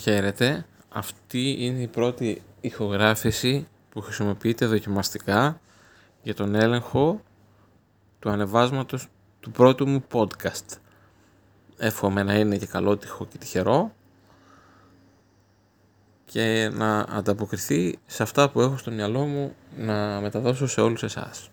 Χαίρετε, αυτή είναι η πρώτη ηχογράφηση που χρησιμοποιείται δοκιμαστικά για τον έλεγχο του ανεβάσματος του πρώτου μου podcast. Εύχομαι να είναι και καλότυχο και τυχερό και να ανταποκριθεί σε αυτά που έχω στο μυαλό μου να μεταδώσω σε όλους εσάς.